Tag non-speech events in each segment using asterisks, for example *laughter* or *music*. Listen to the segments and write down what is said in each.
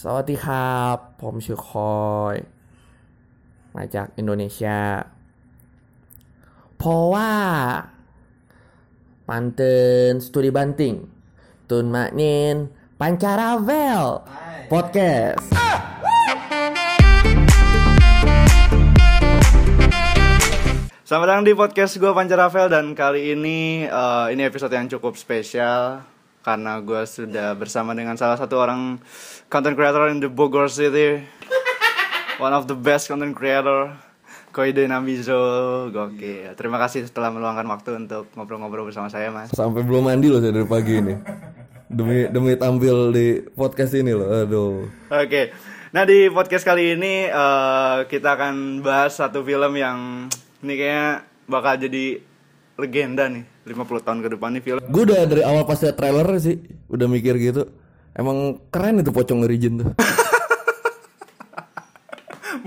สวัสดีครับผมชื่อคอย มาจากอินโดนีเซีย เพราะว่า Pantun Studi Banting Tun Maknin Pancaravel Podcast Selamat datang di podcast gue Panca Rafael dan kali ini eh, ini episode yang cukup spesial karena gue sudah bersama dengan salah satu orang content creator in the Bogor City, one of the best content creator, Koide Namizo, gokil. Terima kasih telah meluangkan waktu untuk ngobrol-ngobrol bersama saya mas. Sampai belum mandi loh saya dari pagi ini. Demi demi tampil di podcast ini loh Aduh. Oke, nah di podcast kali ini eh, kita akan bahas satu film yang ini kayaknya bakal jadi legenda nih 50 tahun ke depan nih film. Gue udah dari awal pas liat trailer sih Udah mikir gitu Emang keren itu pocong origin tuh *laughs*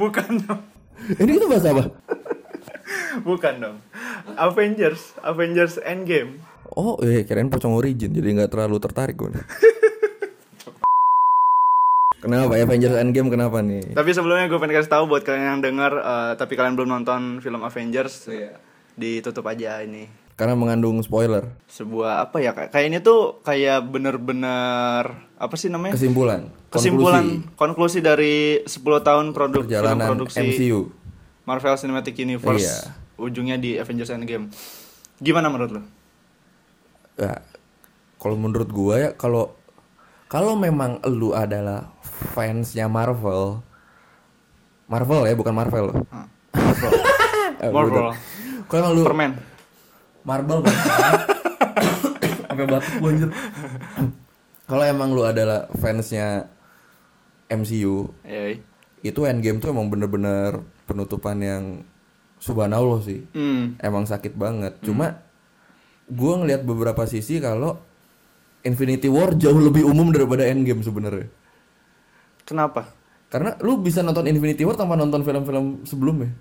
Bukan dong. Ini kita bahas apa? Bukan dong. Avengers, Avengers Endgame. Oh iya kirain pocong origin Jadi nggak terlalu tertarik gue *laughs* Kenapa Avengers Endgame kenapa nih? Tapi sebelumnya gue pengen kasih tahu buat kalian yang dengar eh, tapi kalian belum nonton film Avengers, ditutup aja ini. Karena mengandung spoiler Sebuah apa ya kayak ini tuh kayak bener-bener apa sih namanya? Kesimpulan Kesimpulan konklusi, dari 10 tahun produk film Perjalanan produksi MCU Marvel Cinematic Universe. Iya. Ujungnya di Avengers Endgame. Gimana menurut lo? ya, Kalau menurut gue ya Kalau kalau memang lu adalah fansnya Marvel Marvel ya bukan Marvel loh Marvel. *laughs* Eh, Marvel. Kalau emang lu Permen. Marvel kan? *laughs* Sampai batuk gua, anjir. Kalau emang lu adalah fansnya MCU, itu Endgame tuh emang bener-bener penutupan yang subhanallah sih. Hmm. Emang sakit banget. Cuma gua ngelihat beberapa sisi kalau Infinity War jauh lebih umum daripada Endgame sebenarnya. Kenapa? Karena lu bisa nonton Infinity War tanpa nonton film-film sebelumnya.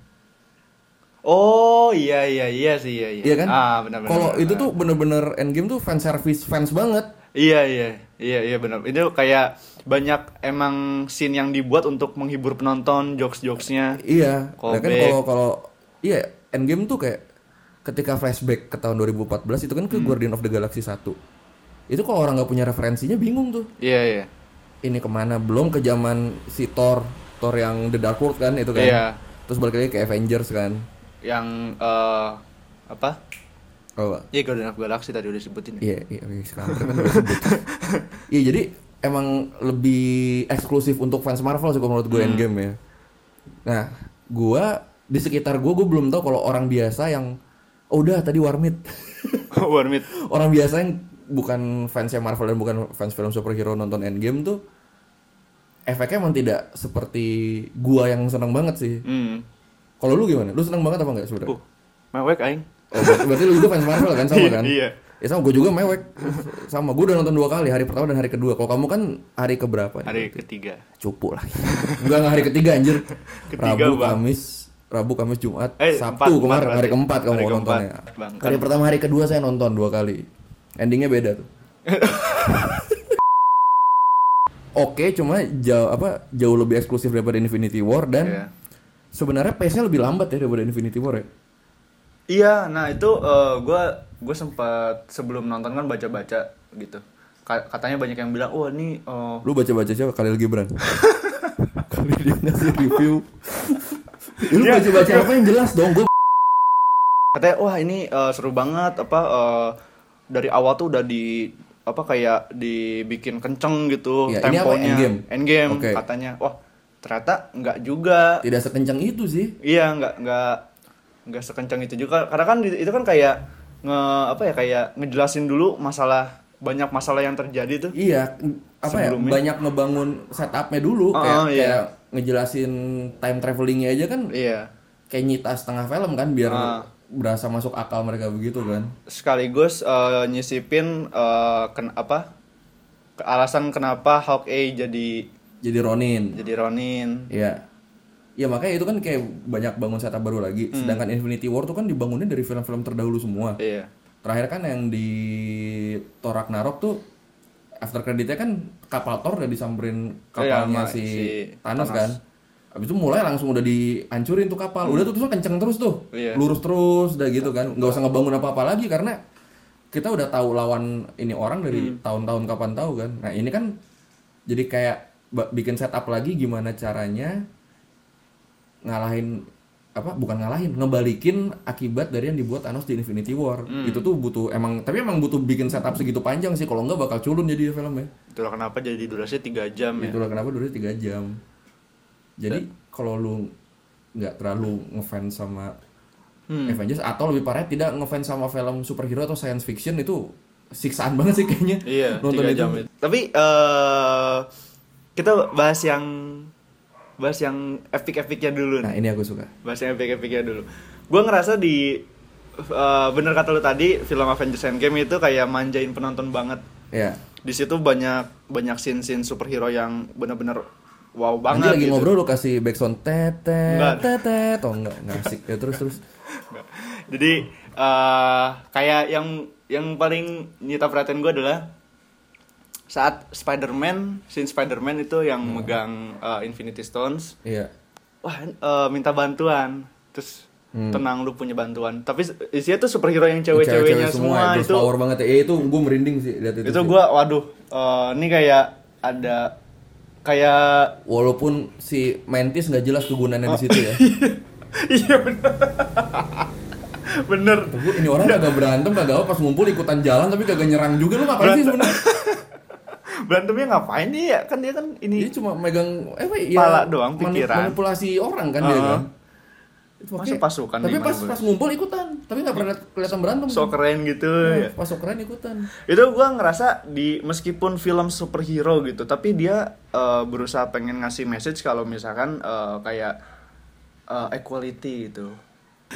Oh iya iya iya sih iya iya. Iya kan? Ah benar benar. Kalau itu tuh bener-bener Endgame tuh fan service fans banget. Iya iya iya iya benar. Itu kayak banyak emang scene yang dibuat untuk menghibur penonton, jokes-jokesnya. Iya, nah kan kalau kalau iya Endgame tuh kayak ketika flashback ke tahun 2014 itu kan ke Guardian of the Galaxy 1. Itu kalau orang nggak punya referensinya bingung tuh. Iya iya. Ini ke mana? Belum ke zaman si Thor, Thor yang The Dark World kan itu kan. Iya. Terus balik lagi ke Avengers kan. Yang eh apa? Oh, Iya Guardian of Galaxy tadi udah sebutin. iya, iya, iya sebut. *laughs* Iya, jadi emang lebih eksklusif untuk fans Marvel sih menurut gue Endgame ya. Nah, gua di sekitar gua gue belum tahu kalau orang biasa yang oh, udah tadi Warmit. *laughs* Warmit. *laughs* orang biasa yang bukan fansnya Marvel dan bukan fans film superhero nonton Endgame tuh efeknya emang tidak seperti gua yang seneng banget sih. Hmm. Kalau lu gimana? Lu seneng banget apa enggak sebenarnya? Uh, mewek aing. Oh, ber- berarti lu juga fans Marvel kan sama *laughs* kan? Iya. Ya sama gue juga mewek. Sama gue udah nonton dua kali, hari pertama dan hari kedua. Kalau kamu kan hari keberapa? nih? Hari ketiga. Cupu lah. Enggak enggak hari ketiga anjir. Ketiga, Rabu, Bang. Kamis, Rabu, Kamis, Jumat, Eh, Sabtu empat, kemarin empat hari keempat kamu Hari nontonnya. Bang. Hari pertama hari kedua saya nonton dua kali. Endingnya beda tuh. *laughs* Oke, cuma jauh apa jauh lebih eksklusif daripada Infinity War dan Iya. Sebenarnya pace-nya lebih lambat ya daripada Infinity War ya. Iya, nah itu gue gue sempat sebelum nonton kan baca-baca gitu. Ka- Katanya banyak yang bilang, wah ini eh, Lu baca-baca siapa? Khalil Gibran. *laughs* Kali dia ngasih review. Ya, *laughs* lu Iya. baca-baca apa yang jelas dong? Gue katanya wah ini eh, seru banget apa eh, dari awal tuh udah di apa kayak dibikin kenceng gitu Ya, ini apa, temponya. Endgame? Endgame, Oke. katanya. Wah ternyata nggak juga. tidak sekencang itu sih. Iya nggak nggak nggak sekencang itu juga karena kan itu kan kayak nge apa ya kayak ngejelasin dulu masalah banyak masalah yang terjadi tuh. Iya, apa ya? Banyak ngebangun setupnya dulu, Oh, kayak, iya. kayak ngejelasin time travelingnya aja kan Iya. kayak nyita setengah film kan biar Ah. berasa masuk akal mereka begitu kan. sekaligus eh, nyisipin eh, ken apa ke- alasan kenapa Hawkeye jadi Jadi Ronin. jadi Ronin. Iya. Ya makanya itu kan kayak banyak bangun setup baru lagi. Hmm. Sedangkan Infinity War tuh kan dibangunnya dari film-film terdahulu semua. Iya. Terakhir kan yang di Thor Ragnarok tuh after creditnya kan kapal Thor udah disamperin Iya, kapalnya sama si, si Thanos, Thanos. kan Habis itu mulai langsung udah dihancurin tuh kapal. Udah tuh terus kenceng terus tuh. Iya. Lurus terus udah gitu kan. nggak usah ngebangun apa-apa lagi karena kita udah tahu lawan ini orang dari tahun-tahun kapan tahu kan. Nah, ini kan jadi kayak bikin setup lagi gimana caranya ngalahin apa bukan ngalahin ngebalikin akibat dari yang dibuat Thanos di Infinity War itu tuh butuh emang tapi emang butuh bikin setup segitu panjang sih kalau nggak bakal culun jadi filmnya Itulah kenapa jadi durasinya 3 jam ya. itulah kenapa dulu tiga jam jadi kalau lu nggak terlalu ngefans sama Hmm. Avengers atau lebih parah tidak ngefans sama film superhero atau science fiction itu siksaan banget sih kayaknya Iya, nonton 3 itu jam itu. Tapi eh kita bahas yang bahas yang epic-epicnya dulu nih. nah ini aku suka Bahas yang epic-epicnya dulu. Gua ngerasa di eh, bener kata lu tadi film Avengers Endgame itu kayak manjain penonton banget. ya Di situ banyak banyak scene-scene superhero yang bener-bener wow banget. lagi gitu. ngobrol lu kasih backsound tetet tetet oh enggak enggak asik ya terus terus Jadi eh kayak yang yang paling nyita perhatian gue adalah saat Spider-Man, scene Spider-Man itu yang Hmm. megang eh, Infinity Stones, iya. Wah eh, minta bantuan, terus Hmm. tenang lu punya bantuan. Tapi isinya tuh superhero yang cewek-ceweknya semua, ya, itu power banget. Ya. Eh, itu gue merinding sih lihat itu itu gue waduh eh, ini kayak ada kayak walaupun si Mantis nggak jelas kegunaannya di situ ya. *laughs* Iya bener. Bener. Gua, ini orang kagak berantem kagak apa pas ngumpul ikutan jalan tapi kagak nyerang juga. Lu ngapain sih sebenarnya *laughs* berantemnya ngapain dia ya? kan dia kan ini dia cuma megang eh ya Pala doang, pikiran. manipulasi orang kan dia Uh-huh. kan Itu Masa pasukan tapi pas pas ngumpul ikutan tapi nggak pernah kelihatan berantem so keren gitu Nah, ya. pas keren ikutan itu gua ngerasa di meskipun film superhero gitu tapi dia eh, berusaha pengen ngasih message kalau misalkan eh, kayak eh, equality gitu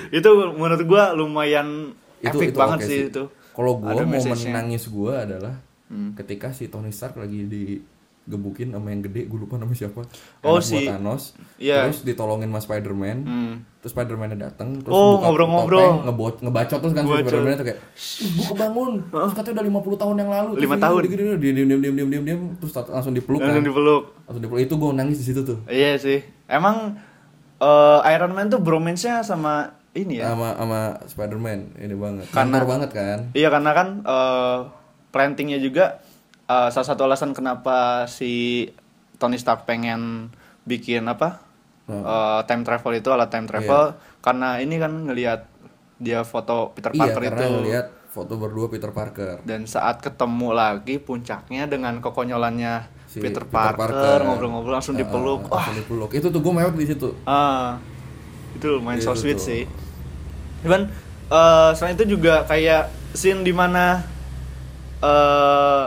itu menurut gua lumayan epic banget oke sih itu kalau gue Ada momen message-nya. nangis gue adalah Hmm. ketika si Tony Stark lagi digebukin sama yang gede gue lupa nama siapa. Oh, Anak si- Thanos. Iya. terus ditolongin sama Spider-Man. Hmm. terus Spider-Man datang terus Oh, ngobrol-ngobrol. ngebot ngebacot terus kan si. Spider-Man itu kayak "Ih, gua kebangun. Terus katanya udah 50 tahun yang lalu. Lima tahun. dia diem diem diem diem diem diem terus langsung dipeluk langsung kan. dipeluk. Langsung dipeluk. Itu gue nangis di situ tuh. Iya sih. Emang eh, Iron Man tuh bromance-nya sama ini ya? Sama sama Spider-Man ini banget. Karena- kantor banget kan? Iya karena kan eh, plantingnya juga eh, salah satu alasan kenapa si Tony Stark pengen bikin apa eh, time travel itu alat time travel karena ini kan ngelihat dia foto Peter iya Parker karena itu. ngeliat foto berdua Peter Parker. Dan saat ketemu lagi puncaknya dengan kekonyolannya Si Peter, Peter Parker. Ngobrol-ngobrol langsung Ah, dipeluk. wah. langsung dipeluk. Itu tuh gue mewek di situ. Ah. Itu lumayan so Itu sweet tuh. sih. Cuman eh, selain itu juga kayak scene di mana eh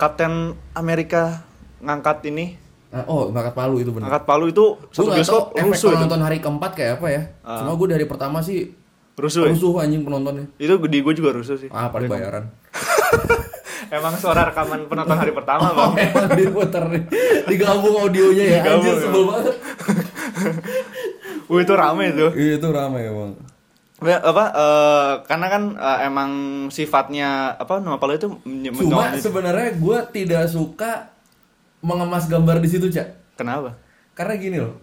Kapten Amerika ngangkat ini. Ah, oh ngangkat palu itu bener. Ngangkat palu itu satu bioskop efek rusuh itu. penonton hari keempat kayak apa ya. Cuma gue dari pertama sih rusuh ya? rusuh anjing penontonnya. Itu di gue juga rusuh sih. Ah paling bayaran. *laughs* Emang suara rekaman penonton hari pertama *laughs* bang. emang diputer nih. Digabung audionya ya. Digabung, anjir ya. sebel banget. *laughs* Wih itu rame tuh iya itu ramai emang Ya, apa eh, karena kan eh, emang sifatnya apa nama palu itu cuma sebenarnya gue tidak suka mengemas gambar di situ cak kenapa karena gini loh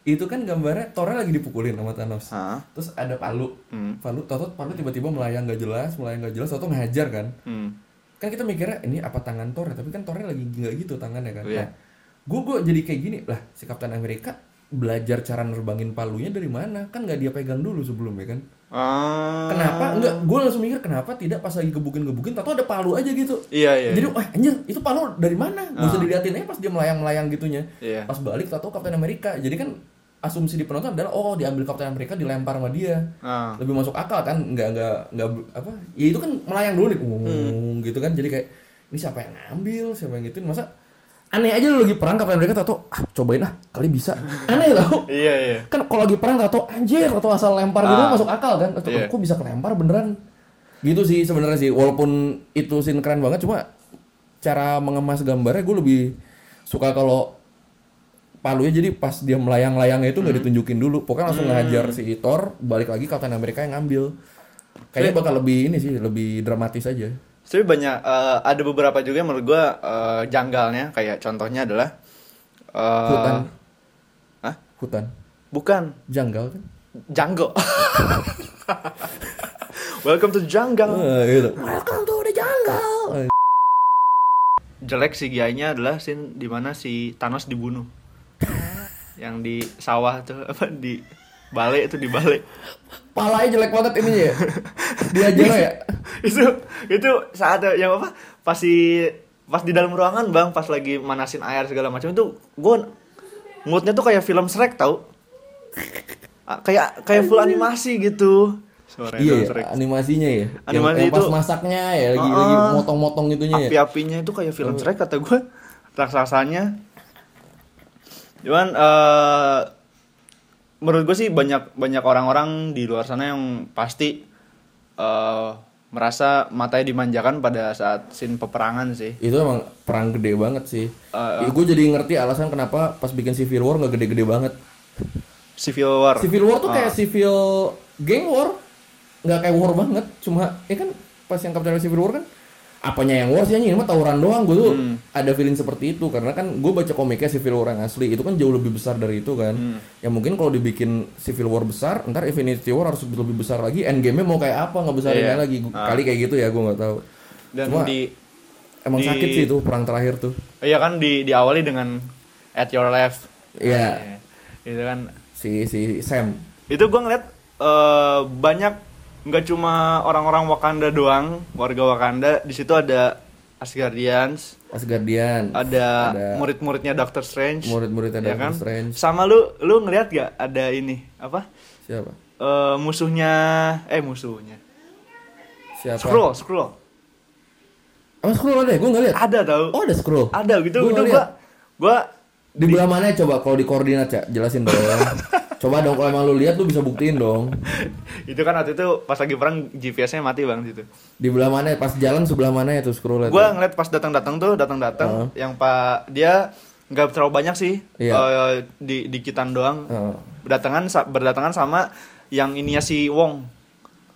itu kan gambarnya Thor lagi dipukulin sama Thanos Hah? terus ada palu Hmm. palu tau palu tiba-tiba melayang gak jelas melayang gak jelas atau ngehajar kan Hmm. kan kita mikirnya ini apa tangan Thor ya? tapi kan Thornya lagi nggak gitu tangannya kan Iya. nah, gue gue jadi kayak gini lah si Kapten Amerika belajar cara nerbangin palunya dari mana kan nggak dia pegang dulu sebelumnya kan Ah. kenapa enggak gue langsung mikir kenapa tidak pas lagi gebukin gebukin tato ada palu aja gitu Iya iya. jadi wah anjir itu palu dari mana gak usah diliatin aja pas dia melayang melayang gitunya Iya. pas balik tato Kapten Amerika jadi kan asumsi di penonton adalah oh diambil Kapten Amerika dilempar sama dia Ah. lebih masuk akal kan nggak nggak nggak apa ya itu kan melayang dulu nih Hmm. gitu kan jadi kayak ini siapa yang ngambil siapa yang gituin masa aneh aja lu lagi perang Kapten Amerika tato ah cobain ah kali bisa aneh tau Iya iya. kan kalau lagi perang tato anjir atau asal lempar gitu Ah. masuk akal kan Atau, Iya. kok bisa kelempar beneran gitu sih sebenarnya sih walaupun itu scene keren banget cuma cara mengemas gambarnya gue lebih suka kalau palunya jadi pas dia melayang-layangnya itu nggak Hmm. ditunjukin dulu pokoknya langsung ngehajar si Thor balik lagi Captain America yang ngambil kayaknya bakal lebih ini sih lebih dramatis aja Tapi banyak eh, ada beberapa juga yang menurut gua eh, janggalnya kayak contohnya adalah eh, Hutan. Hah? Hutan. Bukan, Janggal kan? Django. *laughs* Welcome to Jungle. Eh, gitu. Welcome to the jungle. Jelek CGI-nya adalah scene di mana si Thanos dibunuh. *laughs* yang di sawah tuh apa di balik itu di balik. Palanya jelek banget ininya ya. Diajar ya. *laughs* itu itu saat yang apa pas pas di dalam ruangan bang pas lagi manasin air segala macam itu gue moodnya tuh kayak film Shrek tau Ah, kayak kayak full animasi gitu suara Iya, ya, animasinya ya. Animasi yang, yang pas masaknya ya lagi Ah, lagi motong-motong itunya ya. api-apinya itu kayak film Shrek kata gue raksasanya cuman eh menurut gue sih banyak banyak orang-orang di luar sana yang pasti eh merasa matanya dimanjakan pada saat scene peperangan sih Itu emang perang gede banget sih. Eh, gue jadi ngerti alasan kenapa pas bikin Civil War nggak gede-gede banget. Civil War Civil War tuh Ah. kayak Civil Gang War, nggak kayak war banget. Cuma ya kan pas yang Captain Civil War kan apanya yang sih anjing, ini mah tawuran doang gue tuh Hmm. ada feeling seperti itu karena kan gue baca komiknya Civil War yang asli itu kan jauh lebih besar dari itu kan Hmm. ya mungkin kalau dibikin Civil War besar ntar Infinity War harus lebih besar lagi Endgame-nya mau kayak apa nggak besarinnya Iya. lagi Gua- Ah. kali kayak gitu ya gue nggak tahu dan Cuma- di emang Di- sakit sih itu perang terakhir tuh iya kan di diawali dengan at your left Iya. Eh, itu kan si si Sam itu gue ngeliat eh, banyak nggak cuma orang-orang Wakanda doang warga Wakanda di situ ada Asgardians Asgardian ada, Ada- murid-muridnya Doctor Strange murid-muridnya ya Doctor kan? Strange sama lu lu ngeliat gak ada ini apa siapa Eh, musuhnya eh musuhnya siapa Skrull Skrull Emang scroll ada ya? Gue nggak lihat. ada tau Oh ada scroll. ada gitu Gua itu nggak gua lihat. gua Di belah mana ya coba kalau di koordinat ya? Jelasin dong. *laughs* coba dong kalau emang lu lihat lu bisa buktiin dong. *laughs* itu kan waktu itu pas lagi perang GPS-nya mati bang situ Di belah mana? ya? Pas jalan sebelah mana ya tuh scroll gue ngeliat pas datang-datang tuh datang-datang yang pak dia nggak terlalu banyak sih Iya. eh, di dikitan doang Heeh. berdatangan berdatangan sama yang ininya si Wong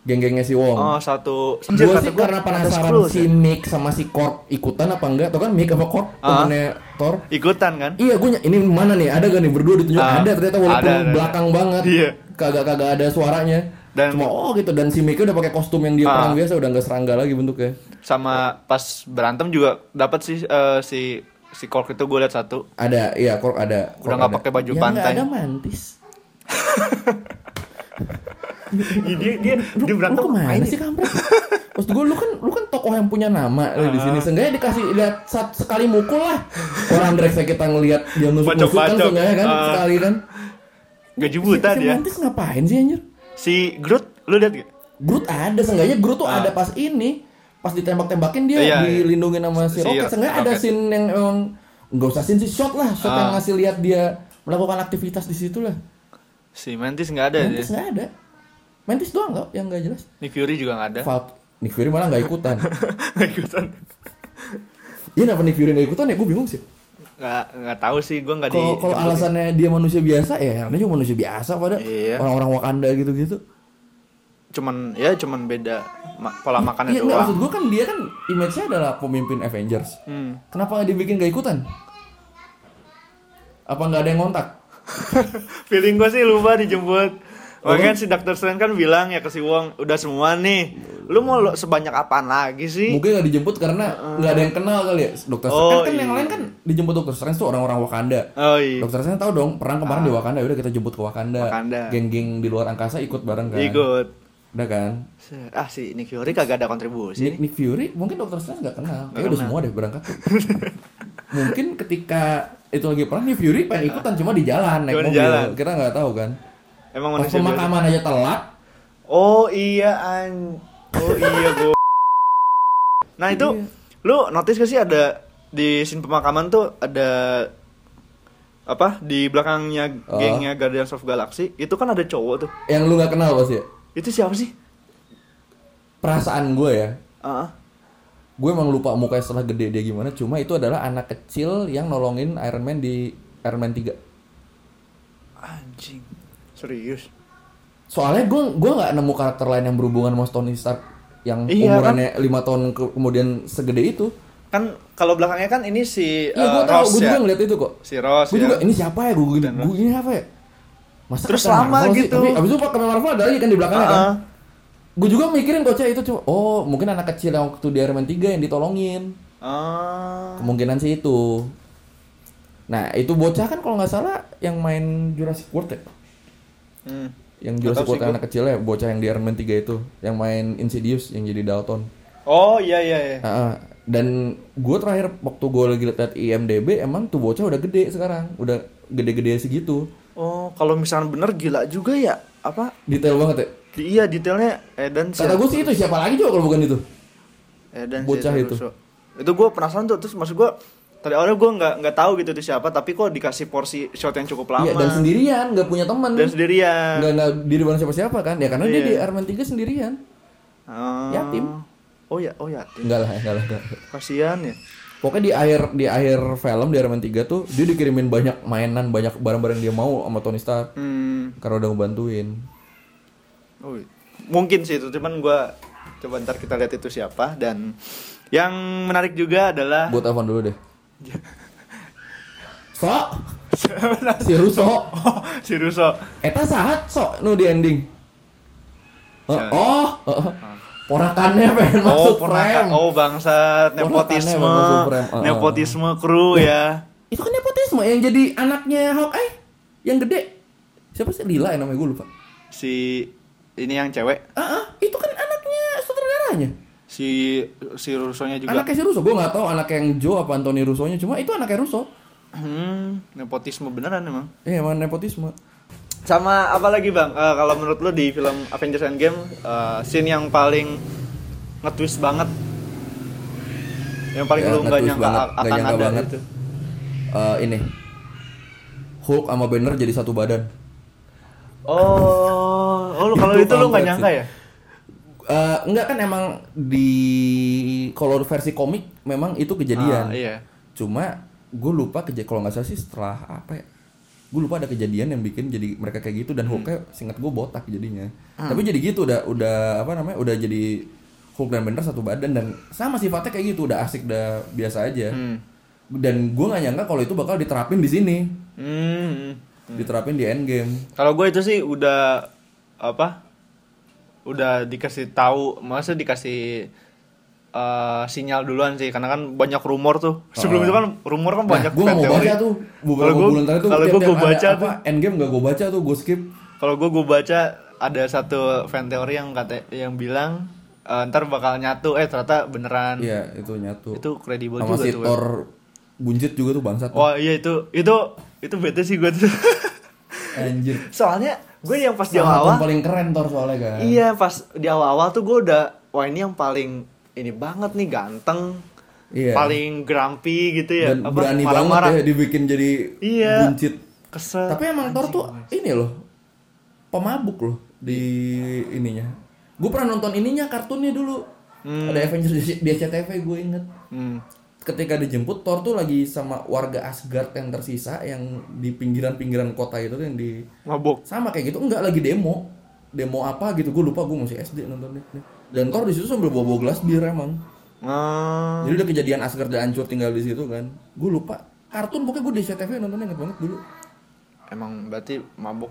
Geng-gengnya si Wong. oh satu gue sih gua, karena ada penasaran si. Mick sama si Korg ikutan apa enggak? Tuh kan Mick sama Korg Ah. temennya Thor. ikutan kan Iya, gue ini mana nih? Ada gak nih berdua ditunjuk? Ah, ada ternyata walaupun ada, ada, ada. belakang banget. Iya. Kagak-kagak ada suaranya. Dan- Cuma oh gitu dan si Mick udah pakai kostum yang dia Ah. perang biasa udah nggak serangga lagi bentuknya. sama pas berantem juga dapat sih eh, si si Kork itu gue liat satu Ada, iya Korg ada. Korg Udah nggak ada. pakai baju Ya, pantai. nggak ada mantis. *laughs* Ih, dia dia Lu, dia berantem lu ke mana sih kampret? Maksud gue lu kan lu kan tokoh yang punya nama eh, di Ah. sini. Seenggaknya dikasih lihat sat, sekali mukul lah. Orang saya kita ngelihat dia nusuk-nusuk kan Bacok-bacok. seenggaknya kan Ah. sekali kan. gaji Si, buta si dia mantis ngapain sih anjir? si Groot lu liat gak Groot ada, seenggaknya Groot tuh Ah. ada pas ini. Pas ditembak-tembakin dia Iya, iya. dilindungin sama si Si Rocket. Seenggaknya ada scene yang emang nggak usah scene sih shot lah, shot yang Ah. ngasih lihat dia melakukan aktivitas di situ lah. si Mantis nggak ada Mantis dia nggak ada. Mantis doang nggak yang nggak jelas. Nick Fury juga nggak ada Falk, Nick Fury malah nggak ikutan. *laughs* Nggak ikutan Iya kenapa Nick Fury nggak ikutan ya? Gue bingung sih. nggak nggak tahu sih gue nggak di Kalau alasannya dia manusia biasa ya, karena juga manusia biasa pada Iya. orang-orang Wakanda gitu-gitu. cuman ya cuman beda ma- pola makannya Iya nggak maksud doang gue kan dia kan image-nya adalah pemimpin Avengers. hmm. Kenapa nggak dibikin gak ikutan? Apa nggak ada yang ngontak? *laughs* feeling gue sih lupa dijemput Makanya si Dr. Strange kan bilang ya ke si Wong udah semua nih lu mau lo sebanyak apaan lagi sih Mungkin nggak dijemput karena nggak ada yang kenal kali ya. Dokter Oh, Strange kan, kan yang iya. lain kan dijemput Dokter Strange tuh orang-orang Wakanda. oh iya Dokter Strange tahu dong perang kemarin di Wakanda, udah kita jemput ke Wakanda. Wakanda. Geng-geng di luar angkasa ikut bareng kan. ikut Udah kan? ah si Nick Fury kagak ada kontribusi Nick, Nick Fury mungkin Dokter Strange nggak kenal. Kayaknya udah semua deh berangkat. *laughs* mungkin ketika itu lagi perang Nick Fury pengen ikutan cuma di jalan naik Cuma mobil. jalan. Kita nggak tahu kan. Emang Pas manusia biasa pemakaman aja telat. oh iya an oh iya gua nah itu Iya. lu notice gak sih ada di scene pemakaman tuh ada apa di belakangnya Oh. gengnya Guardians of Galaxy itu kan ada cowok tuh Yang lu nggak kenal pasti ya. itu siapa sih Perasaan gue ya. Ah, Gue emang lupa mukanya setelah gede dia gimana. Cuma itu adalah anak kecil yang nolongin Iron Man di Iron Man 3. anjing serius Soalnya gue gua nggak nemu karakter lain yang berhubungan sama Tony Stark yang Iya, umurannya lima tahun ke- kemudian segede itu. Kan kalau belakangnya kan ini si Iya, gue eh, tahu, Ross gue ya. juga ngeliat itu kok. Si Ross Gue ya. juga ini siapa ya? Gue gini, gue ini apa ya? Masa Terus lama Marvel sih? gitu. Tapi abis itu Captain Marvel ada lagi kan di belakangnya kan. Heeh. Gue juga mikirin bocah itu coba. Oh, mungkin anak kecil yang waktu di Iron Man 3 yang ditolongin. Ah. Kemungkinan sih itu. Nah, itu bocah kan kalau nggak salah yang main Jurassic World ya. Hmm. Yang Jurassic World sih yang anak kecil ya, bocah yang di Iron Man 3 itu, yang main Insidious yang jadi Dalton. Oh iya iya iya. Ah, dan gue terakhir waktu gue lagi lihat IMDb emang tuh bocah udah gede sekarang, udah gede-gede segitu. Oh, kalau misalnya bener gila juga ya. Apa? Detail banget ya. Di- iya detailnya Eden sih. Kata gue sih itu siapa lagi coba kalau bukan itu? Eden bocah itu. Itu gue penasaran tuh terus maksud gue tadi awalnya gue nggak nggak tahu gitu itu siapa tapi kok dikasih porsi shot yang cukup lama Iya dan sendirian, nggak punya teman. Dan sendirian Nggak nggak di depan siapa-siapa kan? Ya karena dia Iya. di Iron Man 3 sendirian. Ah. Yatim. oh ya oh yatim Enggak lah, enggak lah. kasihan ya Pokoknya di akhir di akhir film di Iron Man 3 tuh dia dikirimin banyak mainan, banyak barang-barang yang dia mau sama Tony Stark hmm. karena udah ngebantuin. oh, iya. mungkin sih itu cuman gue coba ntar kita lihat itu siapa dan yang menarik juga adalah Gue telepon dulu deh. *laughs* Sok, si Russo, *laughs* oh, si Russo eta saat sok nu di ending. Oh, oh, oh, porakannya pengen oh masuk frame. oh bangsat nepotisme. Oh, oh. nepotisme kru ya Itu kan nepotisme yang jadi anaknya Hawkeye yang gede. Siapa sih Lila ya namanya gue lupa. si ini yang cewek Ah, ah, itu kan anaknya sutradaranya. Si si Russo-nya juga Anaknya si Russo, gue nggak tahu anak yang Joe apa Anthony Russo-nya, cuma itu anaknya Russo. hmm, nepotisme beneran emang Iya, emang nepotisme. Sama apa lagi bang? Eh, kalau menurut lo di film Avengers Endgame, eh, scene yang paling nge-twist banget, yang paling Ya, lo nggak nyangka banget, akan nyangka ada banget. itu. Eh, ini Hulk sama Banner jadi satu badan. Oh, oh lu- kalau Itu itu lo nggak nyangka sih. ya? Eh, enggak kan emang di kalau versi komik memang itu kejadian. Ah, iya. Cuma gue lupa kejadian kalau nggak salah sih setelah apa ya? Gue lupa ada kejadian yang bikin jadi mereka kayak gitu dan Hmm. Hulknya singkat gue botak jadinya. Tapi jadi gitu udah udah apa namanya? Udah jadi Hulk dan Banner satu badan dan sama sifatnya kayak gitu udah asik udah biasa aja. Hmm. Dan gue nggak nyangka kalau itu bakal diterapin di sini, Hmm. diterapin di Endgame. Kalau gue itu sih udah apa? Udah dikasih tahu, masa dikasih eh, sinyal duluan sih, karena kan banyak rumor tuh. Sebelum Oh. itu kan rumor kan banyak nah, gue mau baca tuh beberapa Kalau gua- bulan terakhir tuh kalau gue gue ada baca apa, tuh Endgame gak gue baca tuh gue skip. Kalau gue gue baca ada satu fan teori yang kata yang bilang eh, ntar bakal nyatu eh ternyata beneran. Iya itu nyatu. Itu kredibel juga si tuh Thor buncit juga tuh bangsat tuh. wah iya itu itu itu bete sih gue tuh. Anjir. *laughs* Soalnya gue yang pas di Salah awal satu paling keren Thor soalnya kan iya pas di awal awal tuh gue udah wah ini yang paling ini banget nih ganteng Iya. paling grumpy gitu ya dan apa, berani marah-marah. banget ya dibikin jadi Iya. buncit kesel tapi emang Thor tuh ini loh pemabuk loh di ininya gue pernah nonton ininya kartunnya dulu ada Avengers di, di SCTV gue inget hmm. Ketika dijemput Thor tuh lagi sama warga Asgard yang tersisa yang di pinggiran-pinggiran kota itu yang di mabuk sama kayak gitu enggak lagi demo. Demo apa gitu gue lupa gue masih SD nontonnya dan Thor di situ sambil bawa bawa gelas bir emang. Ah. jadi udah kejadian Asgard udah hancur tinggal di situ kan. Gue lupa. Kartun pokoknya gue di CTV nontonnya inget banget dulu. Emang berarti mabuk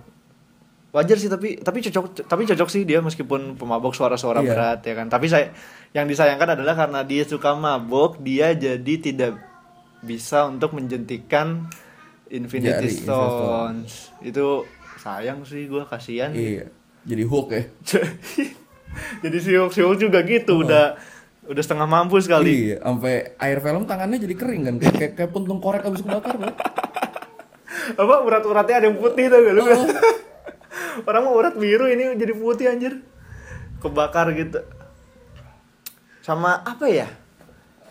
wajar sih tapi tapi cocok tapi cocok sih dia meskipun pemabuk suara-suara Iya. berat ya kan. Tapi saya yang disayangkan adalah karena dia suka mabuk dia jadi tidak bisa untuk menjentikan Infinity Jari, Stones. Itu sayang sih gue kasihan. Iya jadi Hulk ya. *laughs* Jadi si Hulk, si Hulk juga gitu udah udah setengah mampu sekali. Iya sampai air film tangannya jadi kering kan kayak kayak, puntung korek abis kebakar *laughs* apa urat-uratnya ada yang putih tuh gak lu orang mau urat biru ini jadi putih anjir. Kebakar gitu. Sama apa ya?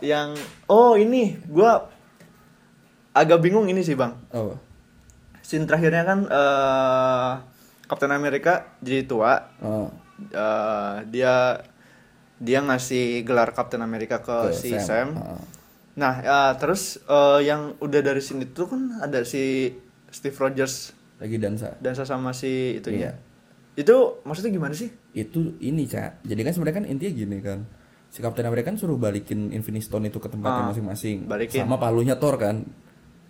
Yang oh ini. Gua agak bingung ini sih bang. Apa scene terakhirnya kan eh Captain America jadi tua. Oh, Eh, dia dia ngasih gelar Captain America ke, ke si Sam, Ah. Nah, eh, terus eh, yang udah dari sini tuh kan ada si Steve Rogers lagi dansa dansa sama si itunya. Iya. Itu maksudnya gimana sih? Itu ini, Cak. Jadi kan sebenarnya kan intinya gini kan. Si Captain America kan suruh balikin Infinity Stone itu ke tempatnya Ah, masing-masing. balikin. Sama palunya Thor kan.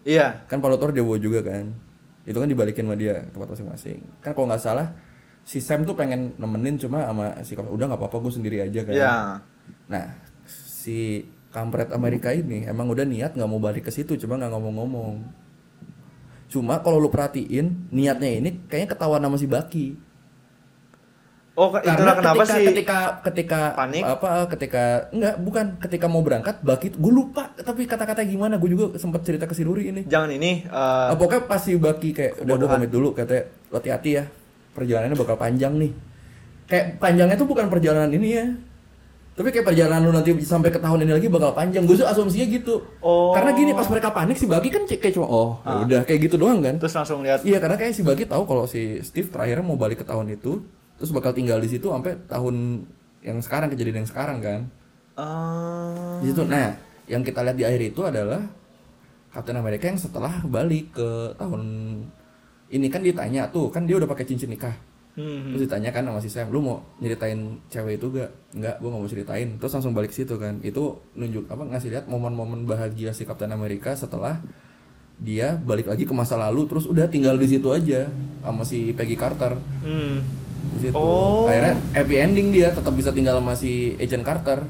Iya. Kan palu Thor dia bawa juga kan. Itu kan dibalikin sama dia ke tempat masing-masing. Kan kalau nggak salah si Sam tuh pengen nemenin cuma sama si Captain udah nggak apa-apa gue sendiri aja kan. Iya. Nah, si kampret Amerika ini emang udah niat nggak mau balik ke situ, cuma nggak ngomong-ngomong. Cuma kalau lu perhatiin niatnya ini kayaknya ketahuan sama si Baki. Oh, itulah kenapa ketika, sih? ketika ketika Panik? apa ketika enggak bukan ketika mau berangkat Baki gue lupa tapi kata-kata gimana gue juga sempat cerita ke si Ruri ini. Jangan ini Ah, pokoknya pas si Baki kayak udah gue pamit dulu katanya "Lo hati-hati ya perjalanannya bakal panjang nih. Kayak panjangnya tuh bukan perjalanan ini ya. Tapi kayak perjalanan lu nanti sampai ke tahun ini lagi bakal panjang. Gue asumsinya gitu. Oh. Karena gini pas mereka panik si Baki kan kayak cuma oh ya udah kayak gitu doang kan. terus langsung lihat Iya karena kayak si Bagi tahu kalau si Steve terakhirnya mau balik ke tahun itu terus bakal tinggal di situ sampai tahun yang sekarang kejadian yang sekarang kan. eh, Di situ. Nah, yang kita lihat di akhir itu adalah Captain America yang setelah balik ke tahun ini kan ditanya tuh, kan dia udah pakai cincin nikah. Hmm, Terus ditanya kan sama si Sam, lu mau nyeritain cewek itu gak? Enggak, gua gak mau ceritain. Terus langsung balik situ kan. Itu nunjuk apa ngasih lihat momen-momen bahagia si Captain America setelah dia balik lagi ke masa lalu terus udah tinggal di situ aja sama si Peggy Carter hmm. di situ. Oh. Akhirnya happy ending dia tetap bisa tinggal sama si Agent Carter.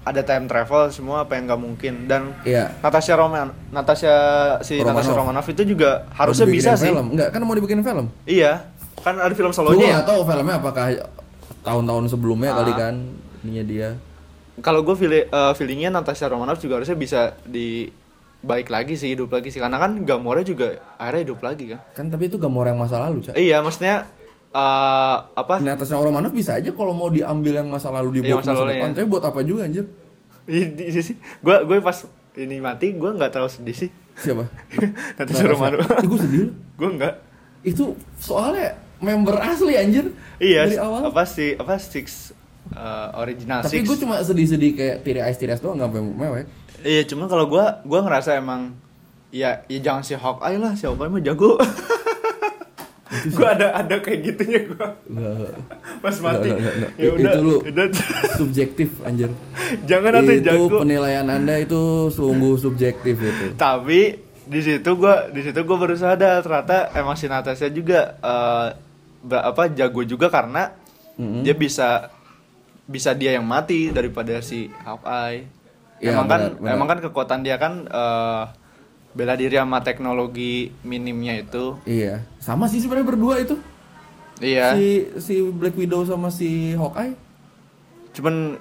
ada time travel semua apa yang nggak mungkin dan Iya. Natasha Roman Natasha si Romanov. Natasha Romanoff itu juga harusnya bisa sih Film. Enggak, kan mau dibikin film. iya kan ada film Gue solonya ya tahu filmnya apakah tahun-tahun sebelumnya Ah. kali kan ininya dia. kalau gue feeling, eh, feelingnya Natasha Romanoff juga harusnya bisa di baik lagi sih hidup lagi sih karena kan Gamora juga akhirnya hidup lagi kan Kan tapi itu gambar yang masa lalu, Cak. iya maksudnya eh, apa Nah, atasnya Romanov bisa aja kalau mau diambil yang masa lalu Iya, dibawa ke masa masa lalu, depan. ya. Tapi buat apa juga anjir? Ini sih gue gue pas ini mati gue nggak terlalu sedih sih Siapa? *laughs* Natasha Romanoff gue sedih. gue nggak Itu soalnya member asli anjir. iya Dari awal. apa sih apa six eh, original Tapi gue cuma sedih-sedih kayak tiri ice tiri ice doang nggak mewek. Iya, cuma kalau gua gua ngerasa emang ya ya jangan si Hawkeye lah, si Hawkeye mah jago. *laughs* gua ada ada kayak gitunya gua Nggak, pas mati. nggak, nggak. Ya udah, Itu lu subjektif anjir. jangan nanti itu jago. penilaian anda itu sungguh subjektif itu. Tapi di situ gua di situ gua baru sadar ternyata emang si Natasha juga eh, ba- apa jago juga karena Mm-mm. dia bisa bisa dia yang mati daripada si Hawkeye. Iya, emang kan benar, benar. emang kan kekuatan dia kan eh, bela diri sama teknologi minimnya itu. Iya, sama sih sebenarnya berdua itu. Iya. Si si Black Widow sama si Hawkeye. Cuman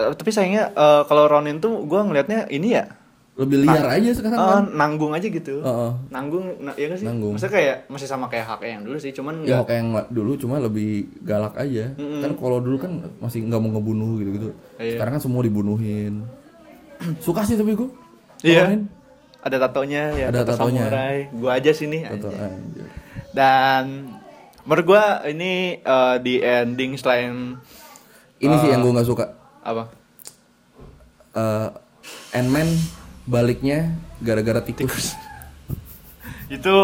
eh, tapi sayangnya eh, kalau Ronin tuh gua ngelihatnya ini ya Lebih liar aja sekarang eh, kan. nanggung aja gitu. Heeh. Nanggung, na- ya nggak sih? Nanggung. Maksudnya kayak masih sama kayak hak yang dulu sih, cuman Ya. Hawkeye yang dulu cuma lebih galak aja. Mm-mm. Kan kalau dulu kan masih nggak mau ngebunuh gitu-gitu. Iya. Sekarang kan semua dibunuhin. *clears throat* Suka sih tapi gue. Iya. Ada tatonya ya, Ada tato tatonya. samurai. Gua aja sini. Atau anjay. anjir. Dan menurut gua ini eh, di ending selain Ini sih Eh, yang gue nggak suka. apa? Eh Ant-Man baliknya gara-gara tikus. *laughs* Itu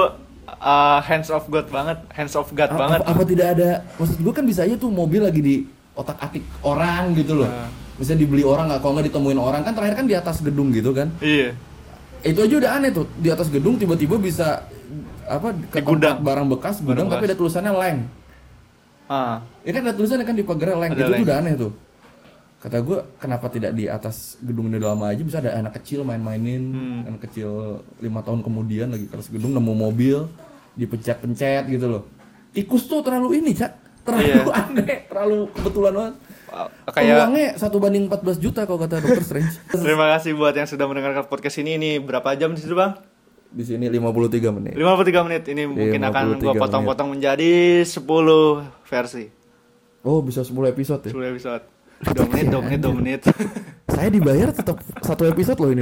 eh, hands of God banget, hands of God A- banget. Apa, apa tidak ada? Maksud gue kan bisa aja tuh mobil lagi di otak atik orang gitu loh. Bisa dibeli orang nggak? Kalau nggak ditemuin orang kan terakhir kan di atas gedung gitu kan? Iya. Itu aja udah aneh tuh di atas gedung tiba-tiba bisa apa ke Di gudang. barang bekas gudang Barang tapi bekas. ada tulisannya leng. Ah. Ya kan ada tulisannya kan di pagar leng. Ada itu tuh udah aneh tuh. Kata gue kenapa tidak di atas gedung ini udah lama aja bisa ada anak kecil main-mainin Hmm. anak kecil lima tahun kemudian lagi ke atas gedung nemu mobil dipencet-pencet gitu loh. Tikus tuh terlalu ini cak terlalu Iya. *laughs* aneh terlalu kebetulan banget. Kayak Peluangnya satu banding 14 juta kalau kata Dokter Strange. *laughs* Terima kasih buat yang sudah mendengarkan podcast ini. Ini berapa jam di situ, Bang? Di sini 53 menit. 53 menit. Ini mungkin akan 53 gua potong-potong menjadi 10 versi. Oh, bisa 10 episode ya. 10 episode. 2 menit, 2 menit, 2 menit. *laughs* Saya dibayar tetap satu episode loh ini.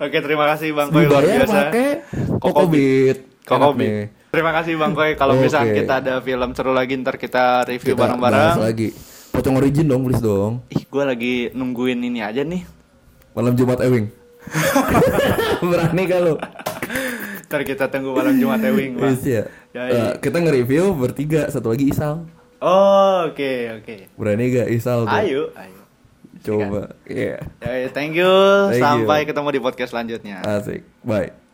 Oke, terima kasih Bang Koy luar biasa. pakai Kokobit. Kokobit. Terima kasih Bang Koy. Kalau Oke. misalnya kita ada film seru lagi ntar kita review bareng-bareng. lagi. Pocong origin dong, please dong. Ih, gue lagi nungguin ini aja nih. Malam Jumat Ewing. *laughs* Berani lo? Ntar kita tunggu malam Jumat Ewing, Bang. Yes, ya. Ya, Eh, iya. kita nge-review bertiga, satu lagi Isal. Oh, oke, oke. Berani gak Isal tuh? Ayo, ayo. Coba. Iya. Ya, thank you. Thank you. Sampai ketemu di podcast selanjutnya. Asik. Bye.